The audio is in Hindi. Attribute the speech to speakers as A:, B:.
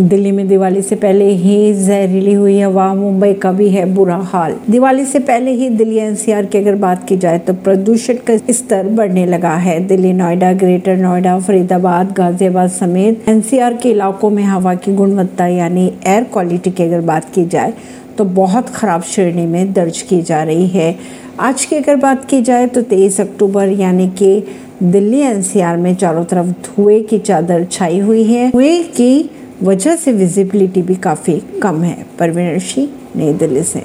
A: दिल्ली में दिवाली से पहले ही जहरीली हुई हवा, मुंबई का भी है बुरा हाल। दिवाली से पहले ही दिल्ली एनसीआर की अगर बात की जाए तो प्रदूषण का स्तर बढ़ने लगा है। दिल्ली, नोएडा, ग्रेटर नोएडा, फरीदाबाद, गाजियाबाद समेत एनसीआर के इलाकों में हवा की गुणवत्ता यानी एयर क्वालिटी की अगर बात की जाए तो बहुत खराब श्रेणी में दर्ज की जा रही है। आज की अगर बात की जाए तो तेईस अक्टूबर यानी कि दिल्ली एनसीआर में चारों तरफ़ धुएँ की चादर छाई हुई है। धुएँ की वजह से विजिबिलिटी भी काफ़ी कम है। परवीन सिंह नई दिल्ली से।